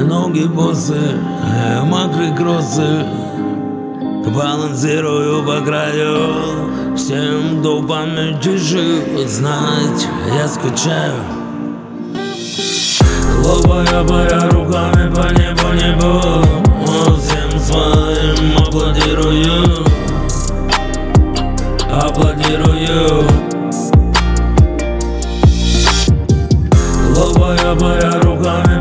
ноги босы, мокрые кроссы Балансирую по краю Всем кто памяти жив Знать, я скучаю. Лобая паря руками по небу, небу. Всем своим аплодирую. Аплодирую. Лобая паря руками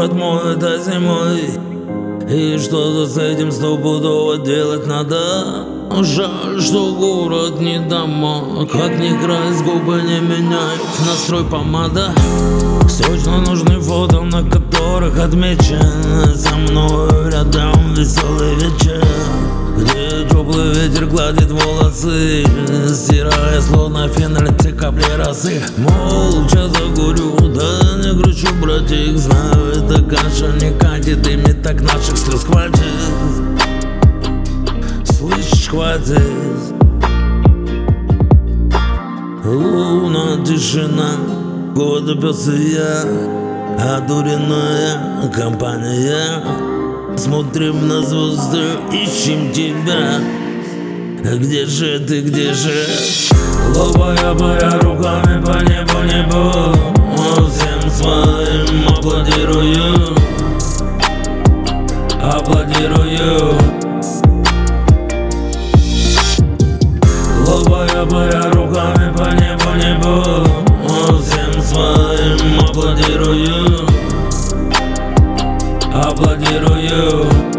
город мой этой зимой. И что-то с этим стопудово делать надо? Жаль, что город не дома Как ни крась, губы не меняют. Настрой помада. Срочно нужны фото, на которых отмечен. За мной рядом веселый вечер Где теплый ветер гладит волосы. Стирая словно феналь те капли росы. Молча закурю, каша не мне так наших слез хватит. Слышишь, хватит. Луна, тишина, года пес и я. Одуренная компания. Смотрим на звезды, ищем тебя. Где же ты, где же? Лобая паря руками по небу, небу Аплодирую. Лобая паря руками по небу, небу. Всем своим аплодирую. Аплодирую